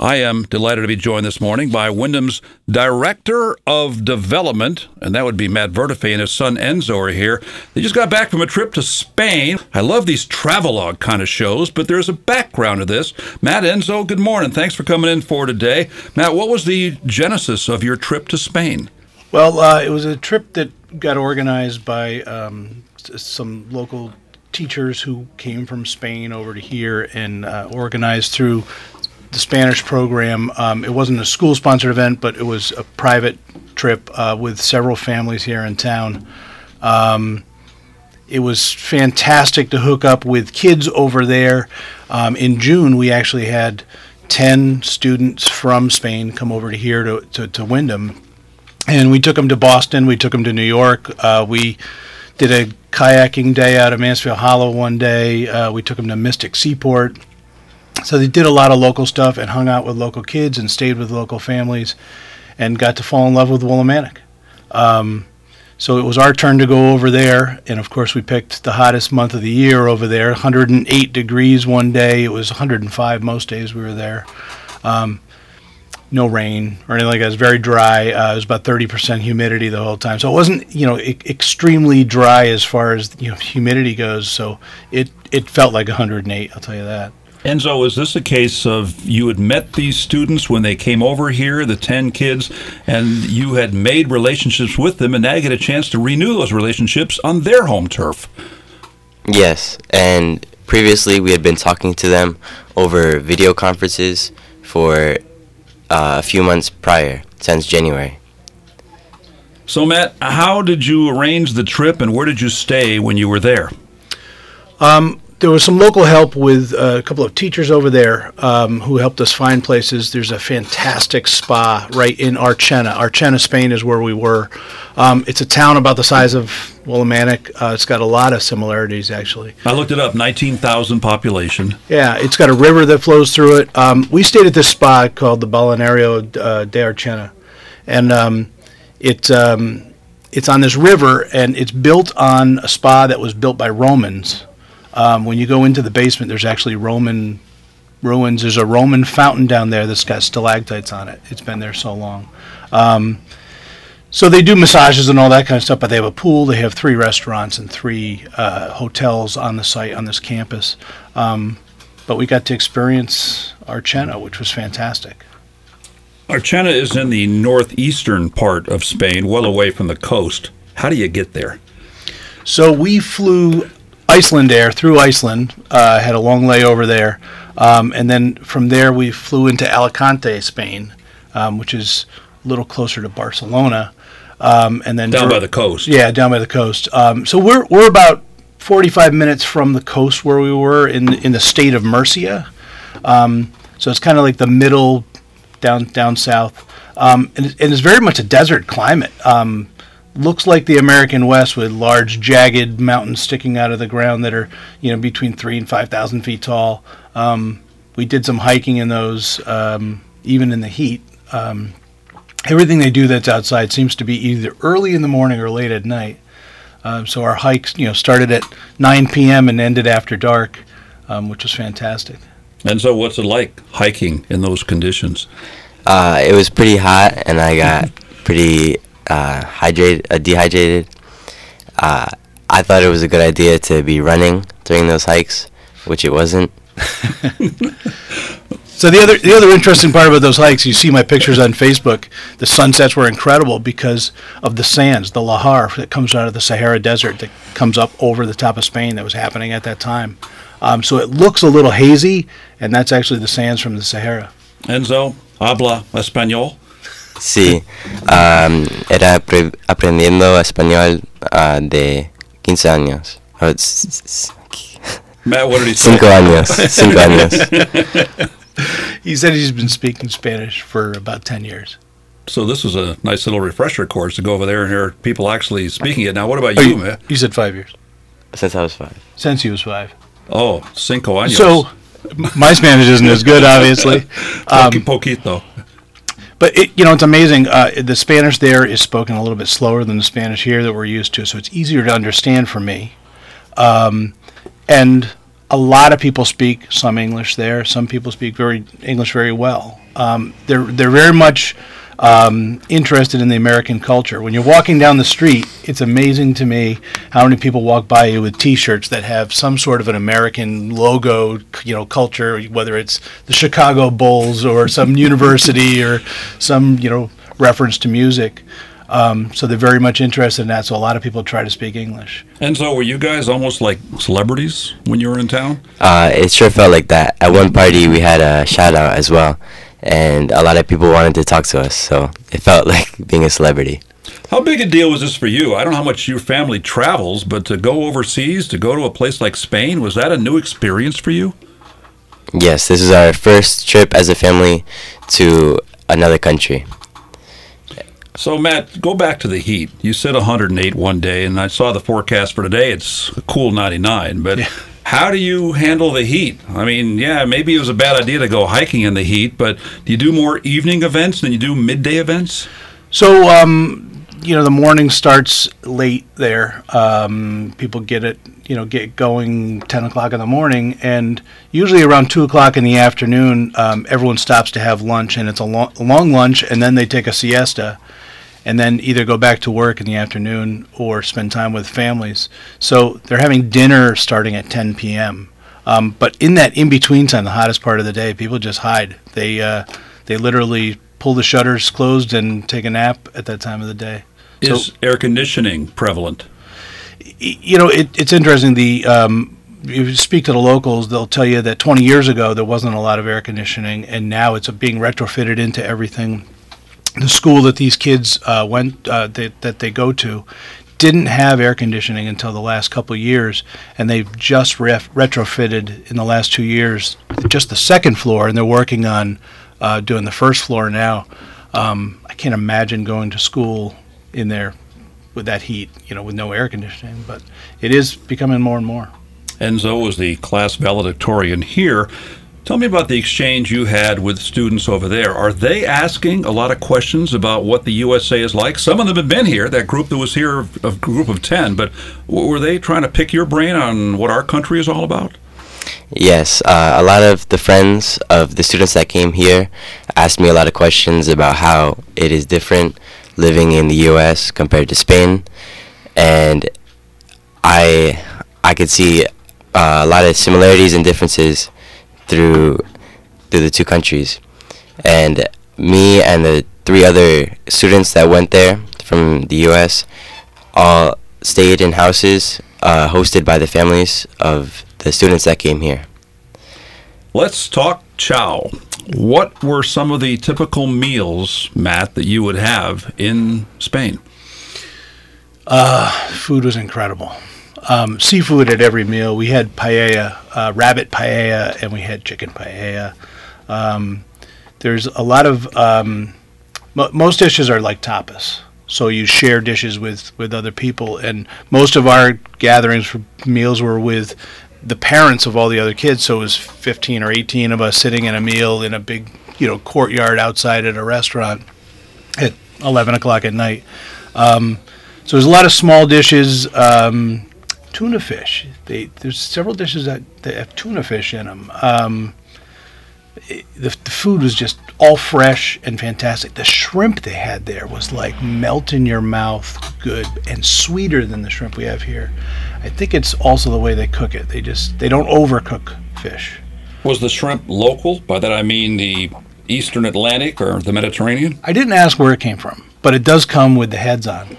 I am delighted to be joined this morning by Windham's Director of Development, and that would be Matt Vertefeuille and his son Enzo are here. They just got back from a trip to Spain. I love these travelogue kind of shows, but there's a background to this. Matt, Enzo, good morning. Thanks for coming in for today. Matt, what was the genesis of your trip to Spain? Well, uh, it was a trip that got organized by um, some local teachers who came from Spain over to here and uh, organized through the Spanish program. Um, it wasn't a school sponsored event, but it was a private trip uh, with several families here in town. Um, it was fantastic to hook up with kids over there. Um, in June, we actually had 10 students from Spain come over to here to, to, to Windham. And we took them to Boston, we took them to New York. Uh, we did a kayaking day out of Mansfield Hollow one day. Uh, we took them to Mystic Seaport. So they did a lot of local stuff and hung out with local kids and stayed with local families and got to fall in love with Willimantic. Um, so it was our turn to go over there, and of course we picked the hottest month of the year over there. 108 degrees one day. It was 105 most days we were there. Um, no rain or anything like that. It was very dry. Uh, it was about 30% humidity the whole time. So it wasn't, you know, e- extremely dry as far as you know humidity goes. So it it felt like 108. I'll tell you that. Enzo, is this a case of you had met these students when they came over here, the 10 kids, and you had made relationships with them, and now you get a chance to renew those relationships on their home turf? Yes, and previously we had been talking to them over video conferences for uh, a few months prior, since January. So, Matt, how did you arrange the trip and where did you stay when you were there? Um, there was some local help with uh, a couple of teachers over there um, who helped us find places. There's a fantastic spa right in Archena. Archena, Spain is where we were. Um, it's a town about the size of Willimantic. Uh, it's got a lot of similarities, actually. I looked it up 19,000 population. Yeah, it's got a river that flows through it. Um, we stayed at this spa called the Balneario uh, de Archena. And um, it, um, it's on this river, and it's built on a spa that was built by Romans. Um, when you go into the basement, there's actually Roman ruins. There's a Roman fountain down there that's got stalactites on it. It's been there so long. Um, so they do massages and all that kind of stuff, but they have a pool. They have three restaurants and three uh, hotels on the site on this campus. Um, but we got to experience Archena, which was fantastic. Archena is in the northeastern part of Spain, well away from the coast. How do you get there? So we flew Iceland Air through Iceland, uh, had a long layover there, um, and then from there we flew into Alicante, Spain, um, which is a little closer to Barcelona, um, and then Down by the coast. Yeah, down by the coast. Um, so we're we're about 45 minutes from the coast where we were in in the state of Murcia. Um, so it's kind of like the middle down down south, um, and, and it's very much a desert climate. Looks like the American West with large jagged mountains sticking out of the ground that are you know between three and five thousand feet tall. Um, we did some hiking in those, um, even in the heat. Um, everything they do that's outside seems to be either early in the morning or late at night. Um, so our hikes, you know, started at 9 p.m. and ended after dark, um, which was fantastic. And so, what's it like hiking in those conditions? Uh, it was pretty hot, and I got pretty uh, hydrated, uh, dehydrated. Uh, I thought it was a good idea to be running during those hikes, which it wasn't. So the other the other interesting part about those hikes, you see my pictures on Facebook. The sunsets were incredible because of the sands, the lahar that comes out of the Sahara Desert that comes up over the top of Spain that was happening at that time. Um, so it looks a little hazy, and that's actually the sands from the Sahara. Enzo, habla español? Sí, um, era apre- aprendiendo español uh, de 15 años. Oh, s- s- Matt, what did he say? cinco años. Cinco años. He said he's been speaking Spanish for about ten years. So, this was a nice little refresher course to go over there and hear people actually speaking it. Now, what about Oh, you, you, Matt? you said five years Since I was five. since he was five. Oh, cinco años. So my Spanish isn't as good, obviously. Um, poquito. But it, you know, it's amazing. Uh, the Spanish there is spoken a little bit slower than the Spanish here that we're used to, so it's easier to understand for me. Um, and a lot of people speak some English there. Some people speak very English very well. Um, they're they're very much um, interested in the American culture. When you're walking down the street, it's amazing to me how many people walk by you with T-shirts that have some sort of an American logo, you know, culture. Whether it's the Chicago Bulls or some university or some you know reference to music. Um, so they're very much interested in that. So a lot of people try to speak English. And so, were you guys almost like celebrities when you were in town? Uh, it sure felt like that. At one party, we had a shout out as well, and a lot of people wanted to talk to us. So it felt like being a celebrity. How big a deal was this for you? I don't know how much your family travels, but to go overseas, to go to a place like Spain, was that a new experience for you? Yes, this is our first trip as a family to another country. So, Matt, go back to the heat. You said 108 one day, and I saw the forecast for today. It's a cool 99. But Yeah. How do you handle the heat? I mean, yeah, maybe it was a bad idea to go hiking in the heat, but do you do more evening events than you do midday events? So, um, you know, the morning starts late there. Um, people get it, you know, get going 10 o'clock in the morning. And usually around 2 o'clock in the afternoon, um, everyone stops to have lunch. And it's a long, long lunch. And then they take a siesta. And then either go back to work in the afternoon or spend time with families. So they're having dinner starting at 10 p.m. Um, but in that in between time, the hottest part of the day, people just hide. They uh, they literally pull the shutters closed and take a nap at that time of the day. So- Is air conditioning prevalent? You know, it, it's interesting. The um, you speak to the locals, they'll tell you that 20 years ago there wasn't a lot of air conditioning, and now it's being retrofitted into everything. The school that these kids uh, went uh, that, that they go to didn't have air conditioning until the last couple years, and they've just ref- retrofitted in the last two years just the second floor, and they're working on uh, doing the first floor now. Um, I can't imagine going to school in there with that heat, you know, with no air conditioning, but it is becoming more and more. Enzo was the class valedictorian here. Tell me about the exchange you had with students over there. Are they asking a lot of questions about what the USA is like? Some of them have been here, that group that was here, a group of 10, but were they trying to pick your brain on what our country is all about? Yes, uh, a lot of the friends of the students that came here asked me a lot of questions about how it is different living in the U.S. compared to Spain, and I I could see uh, a lot of similarities and differences through through the two countries, and me and the three other students that went there from the U.S. all stayed in houses uh, hosted by the families of the students that came here. Let's talk chow. What were some of the typical meals, Matt, that you would have in Spain? Food was incredible. Um, seafood at every meal. We had paella, uh, rabbit paella, and we had chicken paella. Um, there's a lot of um, mo- most dishes are like tapas, so you share dishes with with other people. And most of our gatherings for meals were with the parents of all the other kids. So it was 15 or 18 of us sitting in a meal in a big, you know, courtyard outside at a restaurant at 11 o'clock at night. Um, so there's a lot of small dishes. Um, tuna fish. They, there's several dishes that, that have tuna fish in them. Um, it- the, the food was just all fresh and fantastic. The shrimp they had there was like melt in your mouth, good and sweeter than the shrimp we have here. I think it's also the way they cook it. They just they don't overcook fish. Was the shrimp local? By that I mean the Eastern Atlantic or the Mediterranean? I didn't ask where it came from, but it does come with the heads on,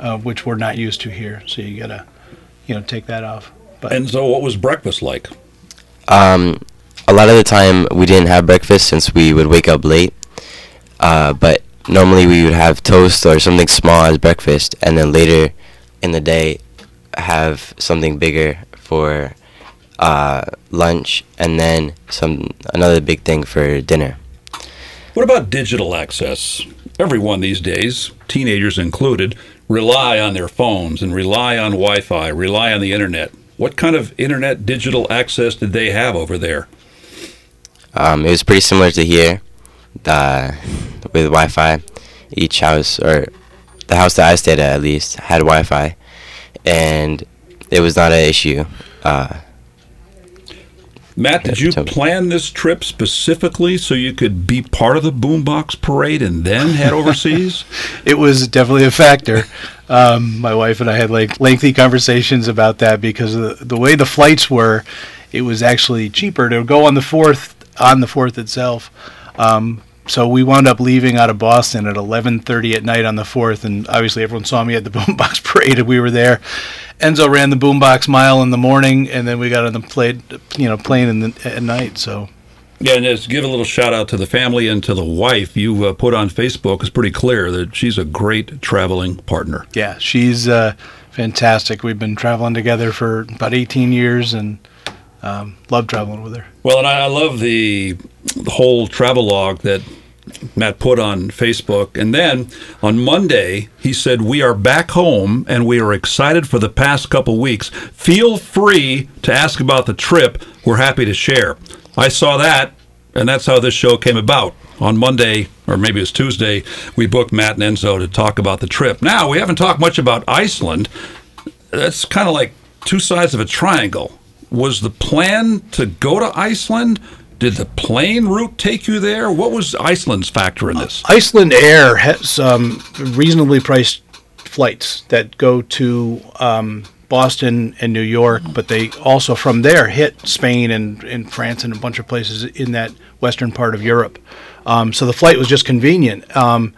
uh, which we're not used to here. So you gotta, you know, take that off. But And so, what was breakfast like? Um, a lot of the time we didn't have breakfast since we would wake up late. Uh, but normally we would have toast or something small as breakfast, and then later in the day have something bigger for uh, lunch, and then some another big thing for dinner. What about digital access? Everyone these days, teenagers included, rely on their phones and rely on Wi Fi, rely on the internet. What kind of internet digital access did they have over there? Um, it was pretty similar to here, uh, with Wi-Fi. Each house, or the house that I stayed at at least, had Wi-Fi, and it was not an issue. Uh, Matt, did you plan this trip specifically so you could be part of the Boombox Parade and then head overseas? it was definitely a factor. Um, my wife and I had like lengthy conversations about that because of the, the way the flights were, it was actually cheaper to go on the fourth on the fourth itself. Um, so we wound up leaving out of Boston at 11:30 at night on the fourth, and obviously everyone saw me at the Boombox Parade, and we were there. Enzo ran the Boombox Mile in the morning, and then we got on the plane, you know, plane in the, at night. So Yeah, and just give a little shout out to the family and to the wife you uh, put on Facebook. It's pretty clear that she's a great traveling partner. yeah, she's uh, fantastic. We've been traveling together for about 18 years, and um, love traveling with her. Well, and I I love the, the whole travel log that Matt put on Facebook. And then on Monday, he said, We are back home and we are excited for the past couple weeks. Feel free to ask about the trip. We're happy to share. I saw that, and that's how this show came about. On Monday, or maybe it was Tuesday, we booked Matt and Enzo to talk about the trip. Now, we haven't talked much about Iceland. That's kind of like two sides of a triangle. Was the plan to go to Iceland? Did the plane route take you there? What was Iceland's factor in this? Iceland Air has um, reasonably priced flights that go to um, Boston and New York, but they also from there hit Spain and, and France and a bunch of places in that western part of Europe. Um, so the flight was just convenient. Um,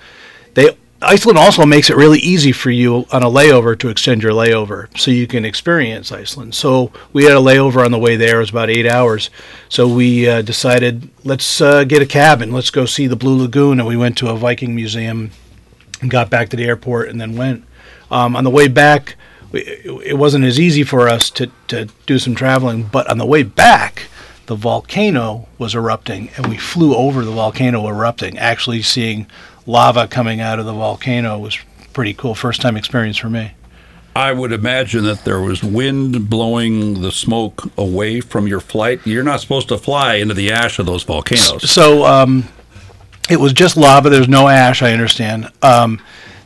they Iceland also makes it really easy for you on a layover to extend your layover, so you can experience Iceland. So we had a layover on the way there; it was about eight hours. So we uh, decided let's uh, get a cabin, let's go see the Blue Lagoon, and we went to a Viking museum and got back to the airport, and then went. Um, on the way back, we, it wasn't as easy for us to to do some traveling, but on the way back. The volcano was erupting, and we flew over the volcano erupting, actually seeing lava coming out of the volcano was pretty cool. First time experience for me. I would imagine that there was wind blowing the smoke away from your flight. You're not supposed to fly into the ash of those volcanoes. So um, it was just lava. There's no ash, I understand. Um,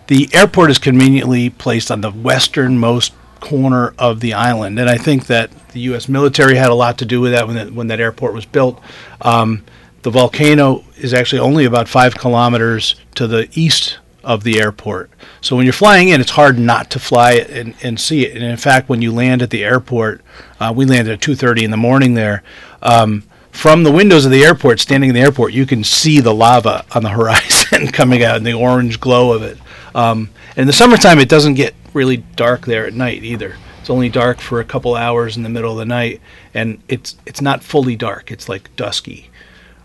the airport is conveniently placed on the westernmost corner of the island, and I think that the U.S. military had a lot to do with that when that, when that airport was built. Um, the volcano is actually only about five kilometers to the east of the airport. So when you're flying in, it's hard not to fly and, and see it. And in fact, when you land at the airport, uh, we landed at 2:30 in the morning there. Um, from the windows of the airport, standing in the airport, you can see the lava on the horizon coming out and the orange glow of it. Um, in the summertime, it doesn't get really dark there at night either. It's only dark for a couple hours in the middle of the night, and it's it's not fully dark. It's like dusky.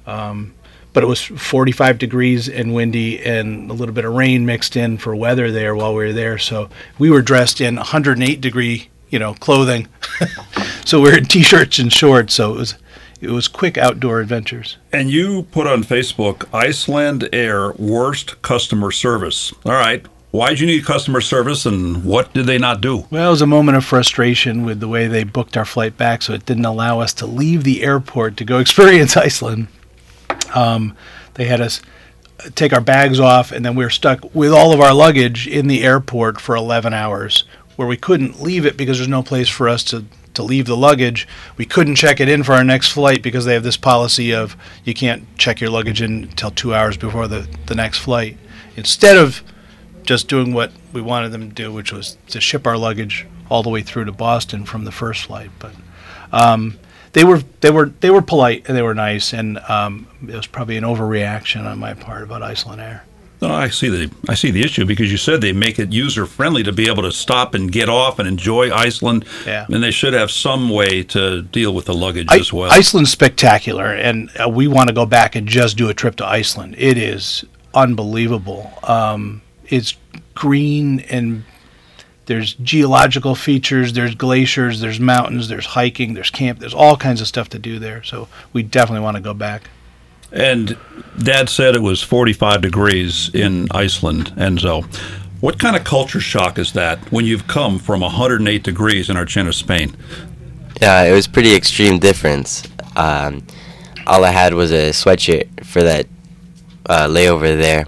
Um, but it was 45 degrees and windy and a little bit of rain mixed in for weather there while we were there. So we were dressed in 108 degree, you know, clothing. so we are in t-shirts and shorts. So it was it was quick outdoor adventures. And you put on Facebook Iceland Air worst customer service. All right. Why'd you need customer service and what did they not do? Well, it was a moment of frustration with the way they booked our flight back, so it didn't allow us to leave the airport to go experience Iceland. Um, they had us take our bags off, and then we were stuck with all of our luggage in the airport for 11 hours, where we couldn't leave it because there's no place for us to, to leave the luggage. We couldn't check it in for our next flight because they have this policy of you can't check your luggage in until two hours before the, the next flight. Instead of just doing what we wanted them to do, which was to ship our luggage all the way through to Boston from the first flight. But um, they were they were they were polite and they were nice, and um, it was probably an overreaction on my part about Iceland Air. No, I see the I see the issue because you said they make it user friendly to be able to stop and get off and enjoy Iceland. Yeah. And they should have some way to deal with the luggage I- as well. Iceland's spectacular, and uh, we want to go back and just do a trip to Iceland. It is unbelievable. Um, it's green and there's geological features, there's glaciers, there's mountains, there's hiking, there's camp, there's all kinds of stuff to do there. So we definitely want to go back. And Dad said it was 45 degrees in Iceland, Enzo. What kind of culture shock is that when you've come from 108 degrees in Archena, Spain? Yeah, it was pretty extreme difference. Um, all I had was a sweatshirt for that uh, layover there,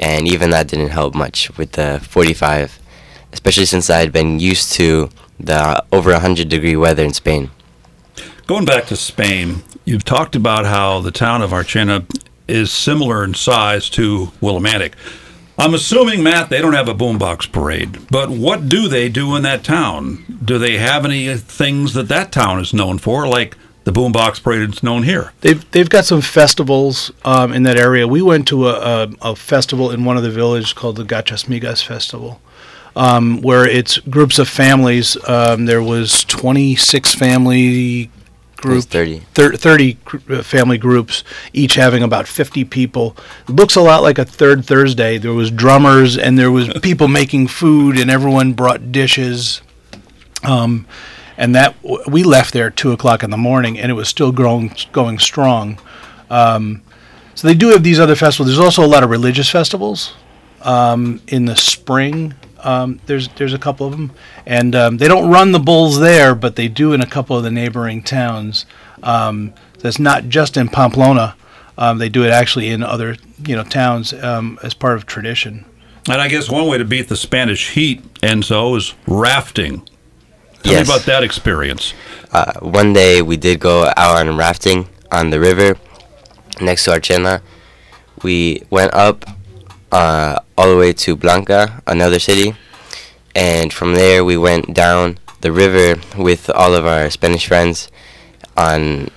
and even that didn't help much with the 45, especially since I had been used to the over 100 degree weather in Spain. Going back to Spain, you've talked about how the town of Archena is similar in size to Willimantic. I'm assuming, Matt, they don't have a boombox parade, but what do they do in that town? Do they have any things that that town is known for, like the boombox parade is known here? They've they've got some festivals um, in that area. We went to a, a, a festival in one of the villages called the Gachas Migas Festival, um, where it's groups of families. Um, there was 26 family groups, 30. thir- 30 gr- uh, family groups, each having about 50 people. It looks a lot like a third Thursday. There was drummers and there was people making food, and everyone brought dishes. Um, and that w- we left there at two o'clock in the morning, and it was still growing, going strong. Um, so they do have these other festivals. There's also a lot of religious festivals um, in the spring. Um, there's there's a couple of them, and um, they don't run the bulls there, but they do in a couple of the neighboring towns. Um, that's not just in Pamplona. Um, they do it actually in other you know towns um, as part of tradition. And I guess one way to beat the Spanish heat, Enzo, is rafting. Tell Yes. me about that experience. Uh, one day we did go out on rafting on the river next to Archena. We went up uh, all the way to Blanca, another city, and from there we went down the river with all of our Spanish friends, on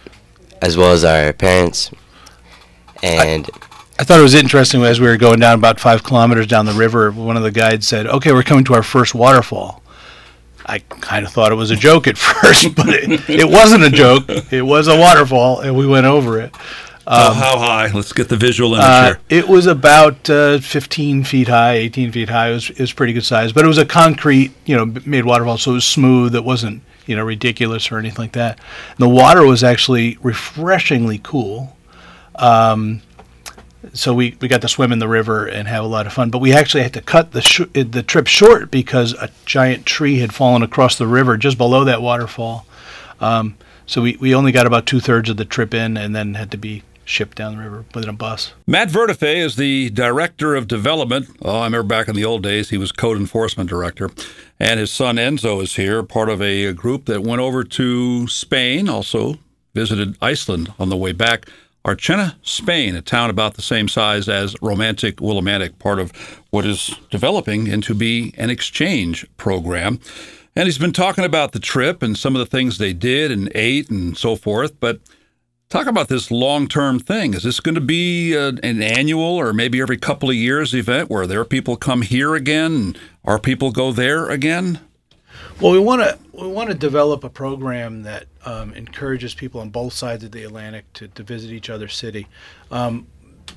as well as our parents. And I thought it was interesting as we were going down about five kilometers down the river. One of the guides said, "Okay, we're coming to our first waterfall." I kind of thought it was a joke at first, but it, it wasn't a joke. It was a waterfall, and we went over it. Uh, how high? Let's get the visual image Uh, here. it was about uh, 15 feet high, 18 feet high. It was, it was pretty good size, but it was a concrete, you know, made waterfall, so it was smooth. It wasn't, you know, ridiculous or anything like that. the water was actually refreshingly cool. Um, so we, we got to swim in the river and have a lot of fun. But we actually had to cut the sh- the trip short because a giant tree had fallen across the river just below that waterfall. Um, so we, we only got about two thirds of the trip in, and then had to be shipped down the river within a bus. Matt Vertefeuille is the director of development. Oh, I remember back in the old days, he was code enforcement director. And his son Enzo is here, part of a group that went over to Spain, also visited Iceland on the way back. Archena, Spain, a town about the same size as Romantic Willimantic, part of what is developing into be an exchange program. And he's been talking about the trip and some of the things they did and ate and so forth. But Talk about this long term thing. Is this going to be uh an annual or maybe every couple of years event where there are people come here again our people go there again? Well, we want to we want to develop a program that um, encourages people on both sides of the Atlantic to, to visit each other's city. Um,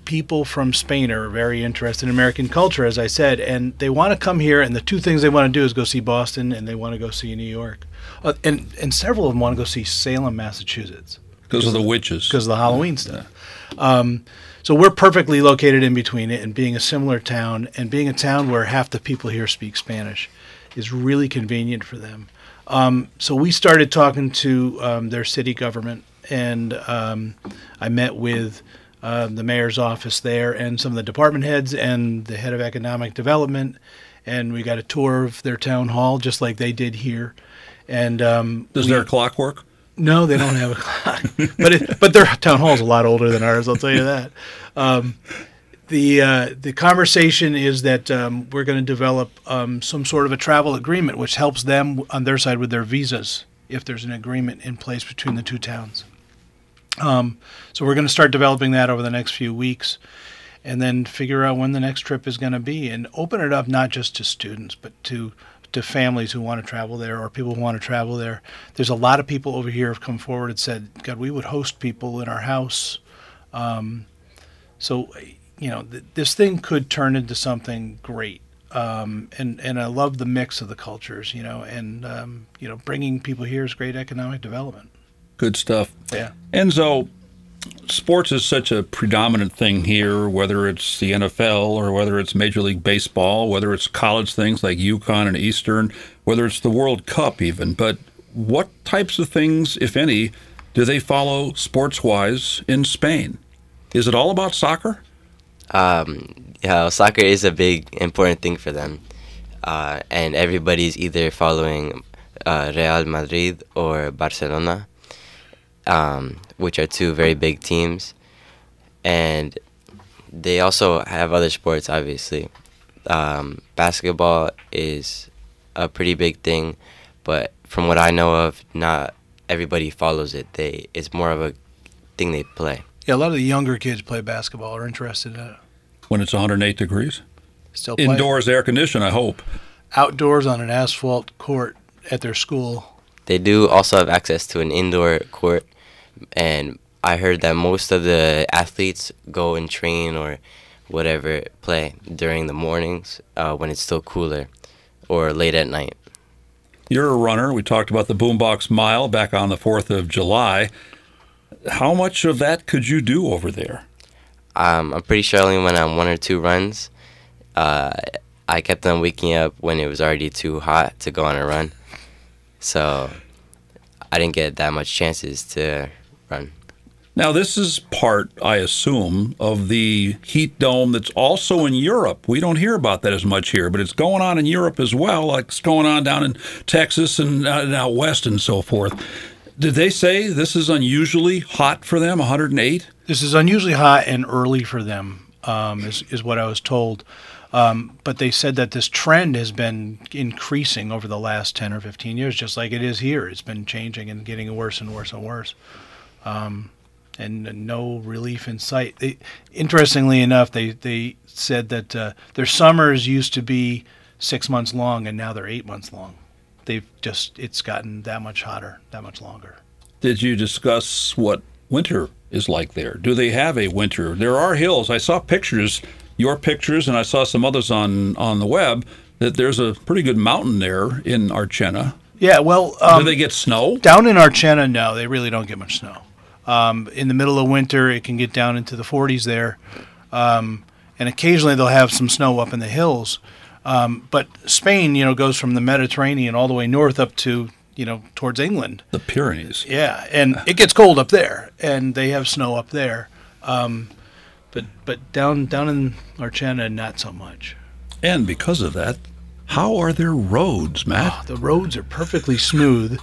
people from Spain are very interested in American culture, as I said, and they want to come here. And the two things they want to do is go see Boston, and they want to go see New York, uh, and and several of them want to go see Salem, Massachusetts Because of the witches. because of the Halloween stuff. Um, so we're perfectly located in between it, and being a similar town, and being a town where half the people here speak Spanish, is really convenient for them. Um, so we started talking to um, their city government, and um, I met with uh, the mayor's office there, and some of the department heads, and the head of economic development, and we got a tour of their town hall, just like they did here. And um, Does we- their clock work? No, they don't have a clock, but it, but their town hall is a lot older than ours. I'll tell you that. Um, the uh, the conversation is that um, we're going to develop um, some sort of a travel agreement, which helps them on their side with their visas if there's an agreement in place between the two towns. Um, so we're going to start developing that over the next few weeks, and then figure out when the next trip is going to be, and open it up not just to students, but to to families who want to travel there or people who want to travel there. There's a lot of people over here have come forward and said, "God, we would host people in our house." Um, so, you know, th- this thing could turn into something great. Um, and and I love the mix of the cultures, you know, and um, you know, bringing people here is great economic development. Good stuff. Yeah. Enzo, sports is such a predominant thing here, whether it's the NFL or whether it's Major League Baseball, whether it's college things like UConn and Eastern, whether it's the World Cup even. But what types of things, if any, do they follow sports wise in Spain? Is it all about soccer? Um, yeah, soccer is a big important thing for them, uh, and everybody's either following uh, Real Madrid or Barcelona. um, which are two very big teams, and they also have other sports. Obviously, um, basketball is a pretty big thing, but from what I know of, not everybody follows it. They it's more of a thing they play. Yeah, a lot of the younger kids play basketball are interested in it. When it's 108 degrees? Still play Indoors, air conditioned, I hope. outdoors on an asphalt court at their school. They do also have access to an indoor court, and I heard that most of the athletes go and train or whatever play during the mornings uh, when it's still cooler, or late at night. You're a runner. We talked about the Boombox Mile back on the 4th of July. How much of that could you do over there? Um, I'm pretty sure I only went on one or two runs. Uh, I kept on waking up when it was already too hot to go on a run, so I didn't get that much chances to run. Now, this is part, I assume, of the heat dome that's also in Europe. We don't hear about that as much here, but it's going on in Europe as well, like it's going on down in Texas and uh, and out west and so forth. Did they say this is unusually hot for them, 108? This is unusually hot and early for them, um, is, is what I was told. Um, but they said that this trend has been increasing over the last 10 or 15 years, just like it is here. It's been changing and getting worse and worse and worse. Um, and no relief in sight. They, interestingly enough, they, they said that uh, their summers used to be six months long, and now they're eight months long. They've just, it's gotten that much hotter, that much longer. Did you discuss what winter is like there? Do they have a winter? There are hills. I saw pictures, your pictures, and I saw some others on, on the web that there's a pretty good mountain there in Archena. Yeah, well, um, Do they get snow? Down in Archena, no, they really don't get much snow. Um, in the middle of winter, it can get down into the 40s there, um, and occasionally they'll have some snow up in the hills. Um, but Spain, you know, goes from the Mediterranean all the way north up to you know towards England. The Pyrenees. Yeah, and it gets cold up there, and they have snow up there. Um, but but down down in Archena, not so much. And because of that, how are their roads, Matt? The roads are perfectly smooth.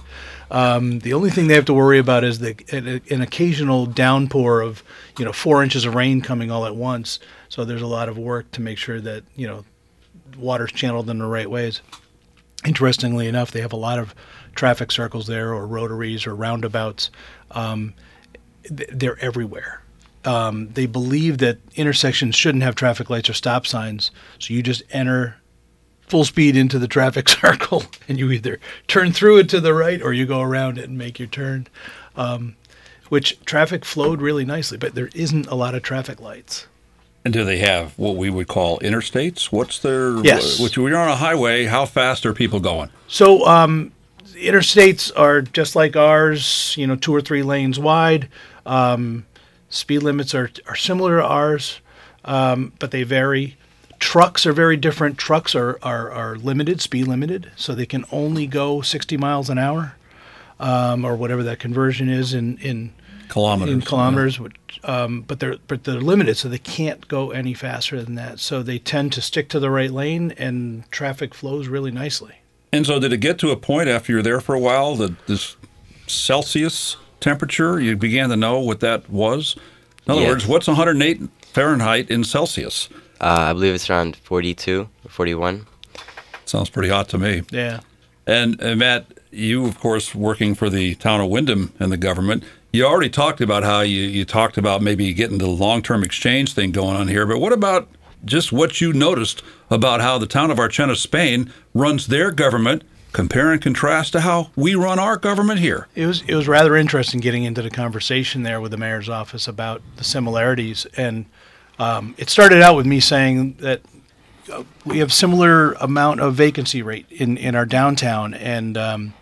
Um, the only thing they have to worry about is the an, occasional downpour of you know four inches of rain coming all at once. So there's a lot of work to make sure that you know water's channeled in the right ways. Interestingly enough, they have a lot of traffic circles there, or rotaries, or roundabouts. Um, they're everywhere. Um, they believe that intersections shouldn't have traffic lights or stop signs, so you just enter full speed into the traffic circle, and you either turn through it to the right or you go around it and make your turn. Um, which traffic flowed really nicely, but there isn't a lot of traffic lights. And do they have what we would call interstates? What's their Yes. Which when you're on a highway, how fast are people going? So um, interstates are just like ours, you know, two or three lanes wide. Um, speed limits are, are similar to ours, um, but they vary. Trucks are very different. Trucks are, are, are limited, speed limited, so they can only go 60 miles an hour um, or whatever that conversion is in, in, Kilometers. in kilometers, which, um, but they're but they're limited, so they can't go any faster than that. So they tend to stick to the right lane, and traffic flows really nicely. And so, did it get to a point after you're there for a while that this Celsius temperature, you began to know what that was? In other Yes. words, what's 108 Fahrenheit in Celsius? Uh, I believe it's around 42 or 41. Sounds pretty hot to me. Yeah. And, and Matt, you, of course, working for the town of Windham and the government, you already talked about how you, you talked about maybe getting the long term exchange thing going on here. But what about just what you noticed about how the town of Archena, Spain, runs their government, compare and contrast to how we run our government here? It was it was rather interesting getting into the conversation there with the mayor's office about the similarities, and um, it started out with me saying that uh, we have similar amount of vacancy rate in in our downtown, and um,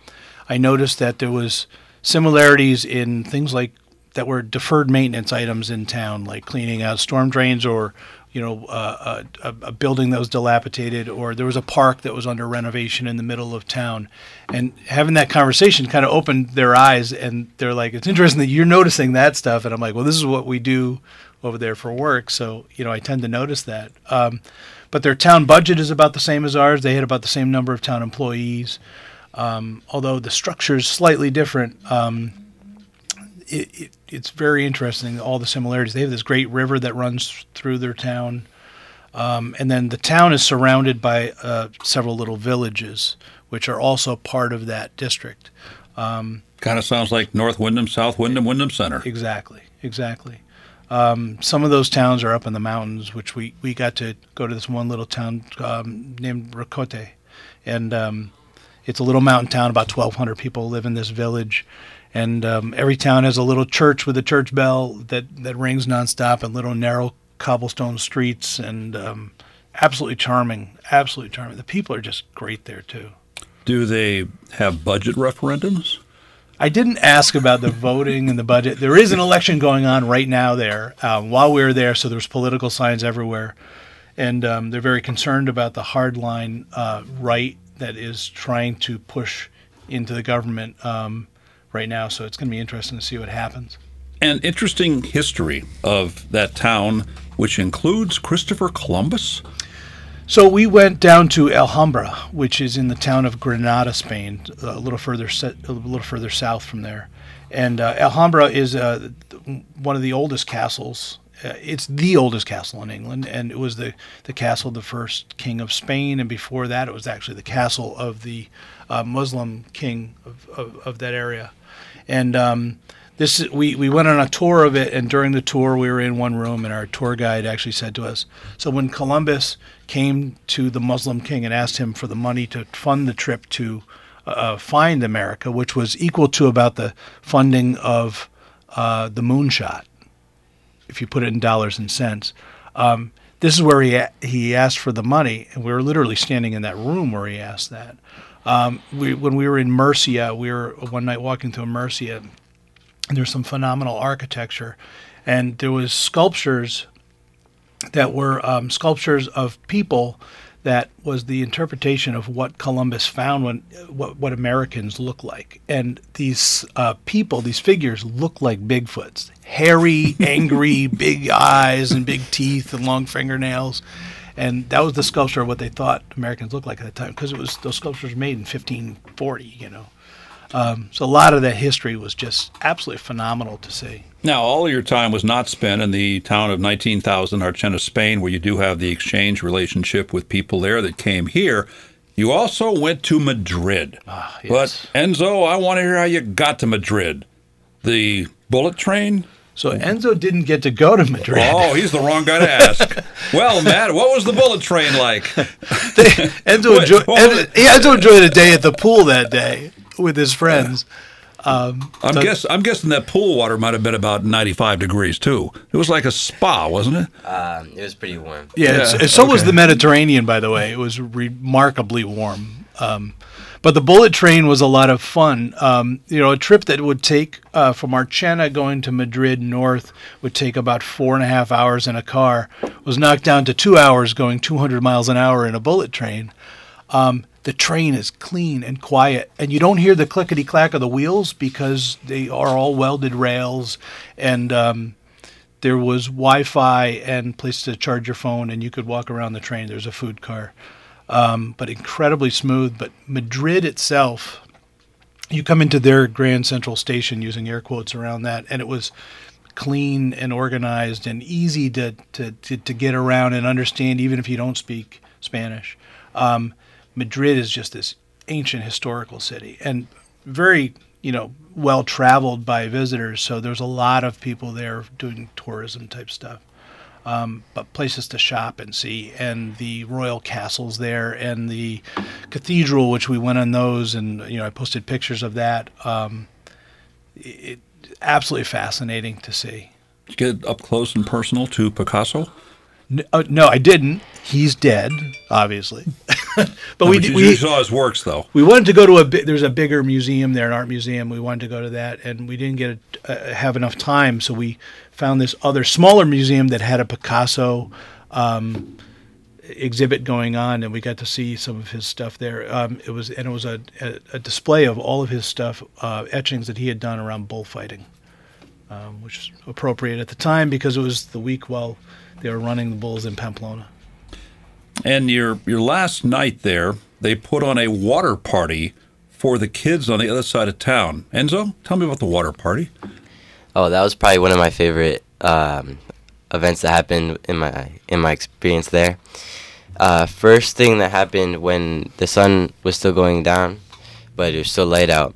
I noticed that there was similarities in things like that were deferred maintenance items in town, like cleaning out storm drains or you know uh, a, a, a building that was dilapidated, or there was a park that was under renovation in the middle of town, and having that conversation kind of opened their eyes, and they're like, "It's interesting that you're noticing that stuff," and I'm like, "Well, this is what we do over there for work, so you know I tend to notice that." Um, but their town budget is about the same as ours. They had about the same number of town employees, um, although the structure is slightly different. Um, it, it, it's very interesting all the similarities. They have this great river that runs through their town, um, and then the town is surrounded by uh, several little villages, which are also part of that district. Um, kind of sounds like North Windham, South Windham, Windham Center. Exactly, exactly. Um, some of those towns are up in the mountains, which we, we got to go to this one little town um, named Ricote. And um, it's a little mountain town, about 1,200 people live in this village. And um, every town has a little church with a church bell that, that rings nonstop and little narrow cobblestone streets. And um, absolutely charming, absolutely charming. The people are just great there, too. Do they have budget referendums? I didn't ask about the voting and the budget. There is an election going on right now there um, while we were there, so there's political signs everywhere. And um, they're very concerned about the hardline uh, right that is trying to push into the government um, right now. So it's going to be interesting to see what happens. An interesting history of that town, which includes Christopher Columbus. So we went down to Alhambra, which is in the town of Granada, Spain, a little further a little further south from there. And uh, Alhambra is uh, one of the oldest castles. Uh, it's the oldest castle in England, and it was the, the castle of the first king of Spain. And before that, it was actually the castle of the uh, Muslim king of, of, of, that area. And um, this we, we went on a tour of it, and during the tour, we were in one room, and our tour guide actually said to us, "So when Columbus came to the Muslim king and asked him for the money to fund the trip to uh, uh find America, which was equal to about the funding of uh, the moonshot, if you put it in dollars and cents." Um, this is where he he asked for the money, and we were literally standing in that room where he asked that. Um, we, when we were in Murcia, we were one night walking through Murcia, there's some phenomenal architecture, and there was sculptures that were um, sculptures of people that was the interpretation of what Columbus found when what, what Americans look like. And these uh, people, these figures, look like Bigfoots: hairy, angry, big eyes and big teeth and long fingernails. And that was the sculpture of what they thought Americans looked like at the time, because it was those sculptures were made in 1540, you know. Um, so a lot of that history was just absolutely phenomenal to see. Now, all your time was not spent in the town of 19,000, Archena, Spain, where you do have the exchange relationship with people there that came here. You also went to Madrid. Ah, yes. But Enzo, I want to hear how you got to Madrid. The bullet train? So Enzo didn't get to go to Madrid. Oh, he's the wrong guy to ask. well, Matt, what was the bullet train like? Enzo, enjoyed, Enzo, Enzo enjoyed a day at the pool that day with his friends. Um, I'm so, guess I'm guessing that pool water might have been about 95 degrees too. It was like a spa, wasn't it? Um, it was pretty warm. Yeah, yeah so okay. was the Mediterranean. By the way, it was remarkably warm. Um, but the bullet train was a lot of fun. Um, you know, a trip that would take uh, from Archena going to Madrid north would take about four and a half hours in a car. Was knocked down to two hours going 200 miles an hour in a bullet train. Um, the train is clean and quiet, and you don't hear the clickety clack of the wheels because they are all welded rails, and um, there was Wi-Fi and place to charge your phone, and you could walk around the train. There's a food car, um, but incredibly smooth. But Madrid itself, you come into their Grand Central Station using air quotes around that, and it was clean and organized and easy to, to, to, to get around and understand, even if you don't speak Spanish. Um, Madrid is just this ancient historical city and very, you know, well traveled by visitors. So there's a lot of people there doing tourism type stuff. Um, but places to shop and see, and the royal castles there, and the cathedral, which we went on those, and you know I posted pictures of that. Um, it, absolutely fascinating to see. Did you get up close and personal to Picasso? No, uh, no, I didn't. He's dead, obviously. but no, we but we saw his works though. We wanted to go to a there's a bigger museum there, an art museum. We wanted to go to that, and we didn't get a, uh, have enough time, so we found this other smaller museum that had a Picasso um, exhibit going on, and we got to see some of his stuff there. Um, it was and it was a, a, a, display of all of his stuff, uh, etchings that he had done around bullfighting, um, which was appropriate at the time because it was the week while they were running the bulls in Pamplona. And your your last night there, they put on a water party for the kids on the other side of town. Enzo, tell me about the water party. Oh, that was probably one of my favorite um, events that happened in my in my experience there. Uh, first thing that happened when the sun was still going down, but it was still light out.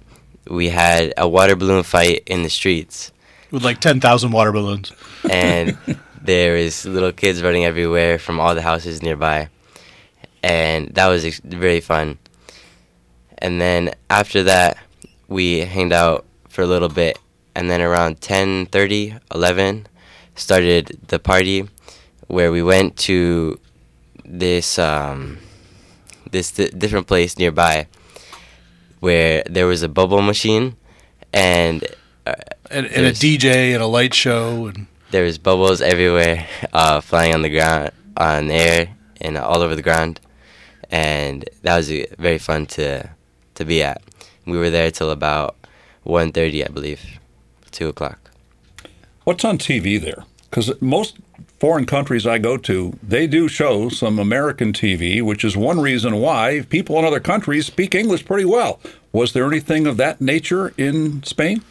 We had a water balloon fight in the streets, With like 10,000 water balloons. and there is little kids running everywhere from all the houses nearby, and that was ex- very fun. And then after that, we hanged out for a little bit, and then around 10:30, 11, started the party, where we went to this um, this di- different place nearby, where there was a bubble machine, and uh, And, and a DJ and a light show. And there was bubbles everywhere, uh, flying on the ground, on the air, and all over the ground, and that was uh, very fun to to be at. We were there till about 1.30, I believe, two o'clock. What's on TV there? Because most foreign countries I go to, they do show some American TV, which is one reason why people in other countries speak English pretty well. Was there anything of that nature in Spain?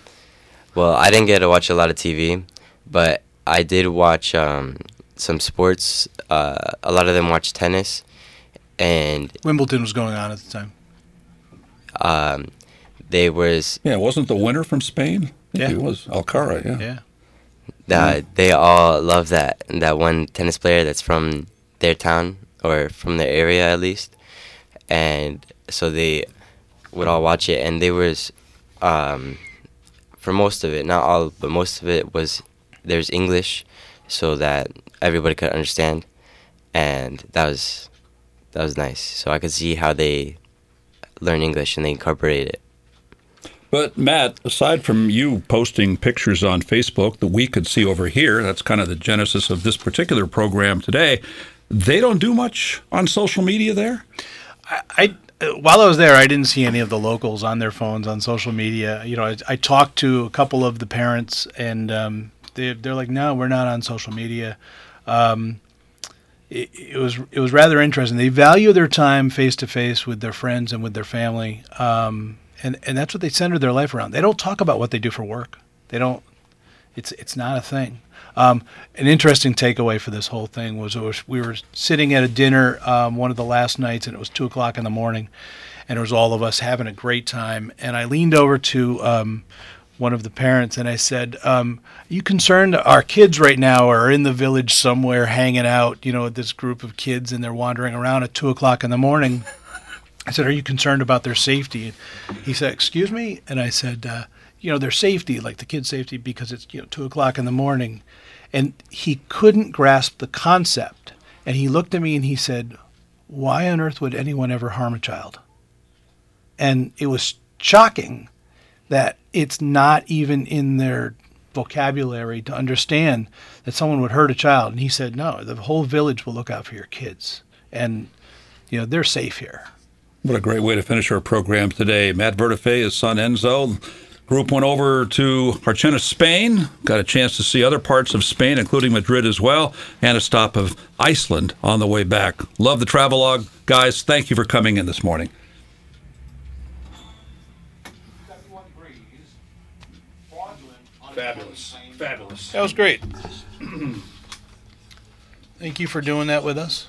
Well, I didn't get to watch a lot of TV, but I did watch um, some sports. Uh, a lot of them watched tennis, and Wimbledon was going on at the time. um, they was Yeah, wasn't the winner from Spain? Yeah. it was Alcaraz. Yeah. Yeah. uh, they all love that that one tennis player that's from their town or from their area at least, and so they would all watch it, and they was um, for most of it, not all, but most of it was there's English, so that everybody could understand, and that was that was nice. So I could see how they learn English and they incorporate it. But Matt, aside from you posting pictures on Facebook that we could see over here, that's kind of the genesis of this particular program today. They don't do much on social media there. I uh, while I was there, I didn't see any of the locals on their phones on social media. You know, I, I talked to a couple of the parents, and um, they they're like, "No, we're not on social media." Um, it, it was it was rather interesting. They value their time face to face with their friends and with their family, um, and and that's what they center their life around. They don't talk about what they do for work. They don't. It's it's not a thing. Um, an interesting takeaway for this whole thing was, was we were sitting at a dinner um, one of the last nights, and it was two o'clock in the morning, and it was all of us having a great time. And I leaned over to um, one of the parents and I said, um, "Are you concerned? Our kids right now are in the village somewhere, hanging out. You know, with this group of kids, and they're wandering around at two o'clock in the morning." I said, "Are you concerned about their safety?" He said, "Excuse me," and I said. Uh, you know their safety, like the kids' safety, because it's you know two o'clock in the morning, and he couldn't grasp the concept. And he looked at me and he said, "Why on earth would anyone ever harm a child?" And it was shocking that it's not even in their vocabulary to understand that someone would hurt a child. And he said, "No, the whole village will look out for your kids, and you know they're safe here." What a great way to finish our program today. Matt Vertefeuille, his son Enzo. Group went over to Archena, Spain. Got a chance to see other parts of Spain, including Madrid as well, and a stop of Iceland on the way back. Love the travelogue. Guys, thank you for coming in this morning. Fabulous. Fabulous. That was great. Thank you for doing that with us.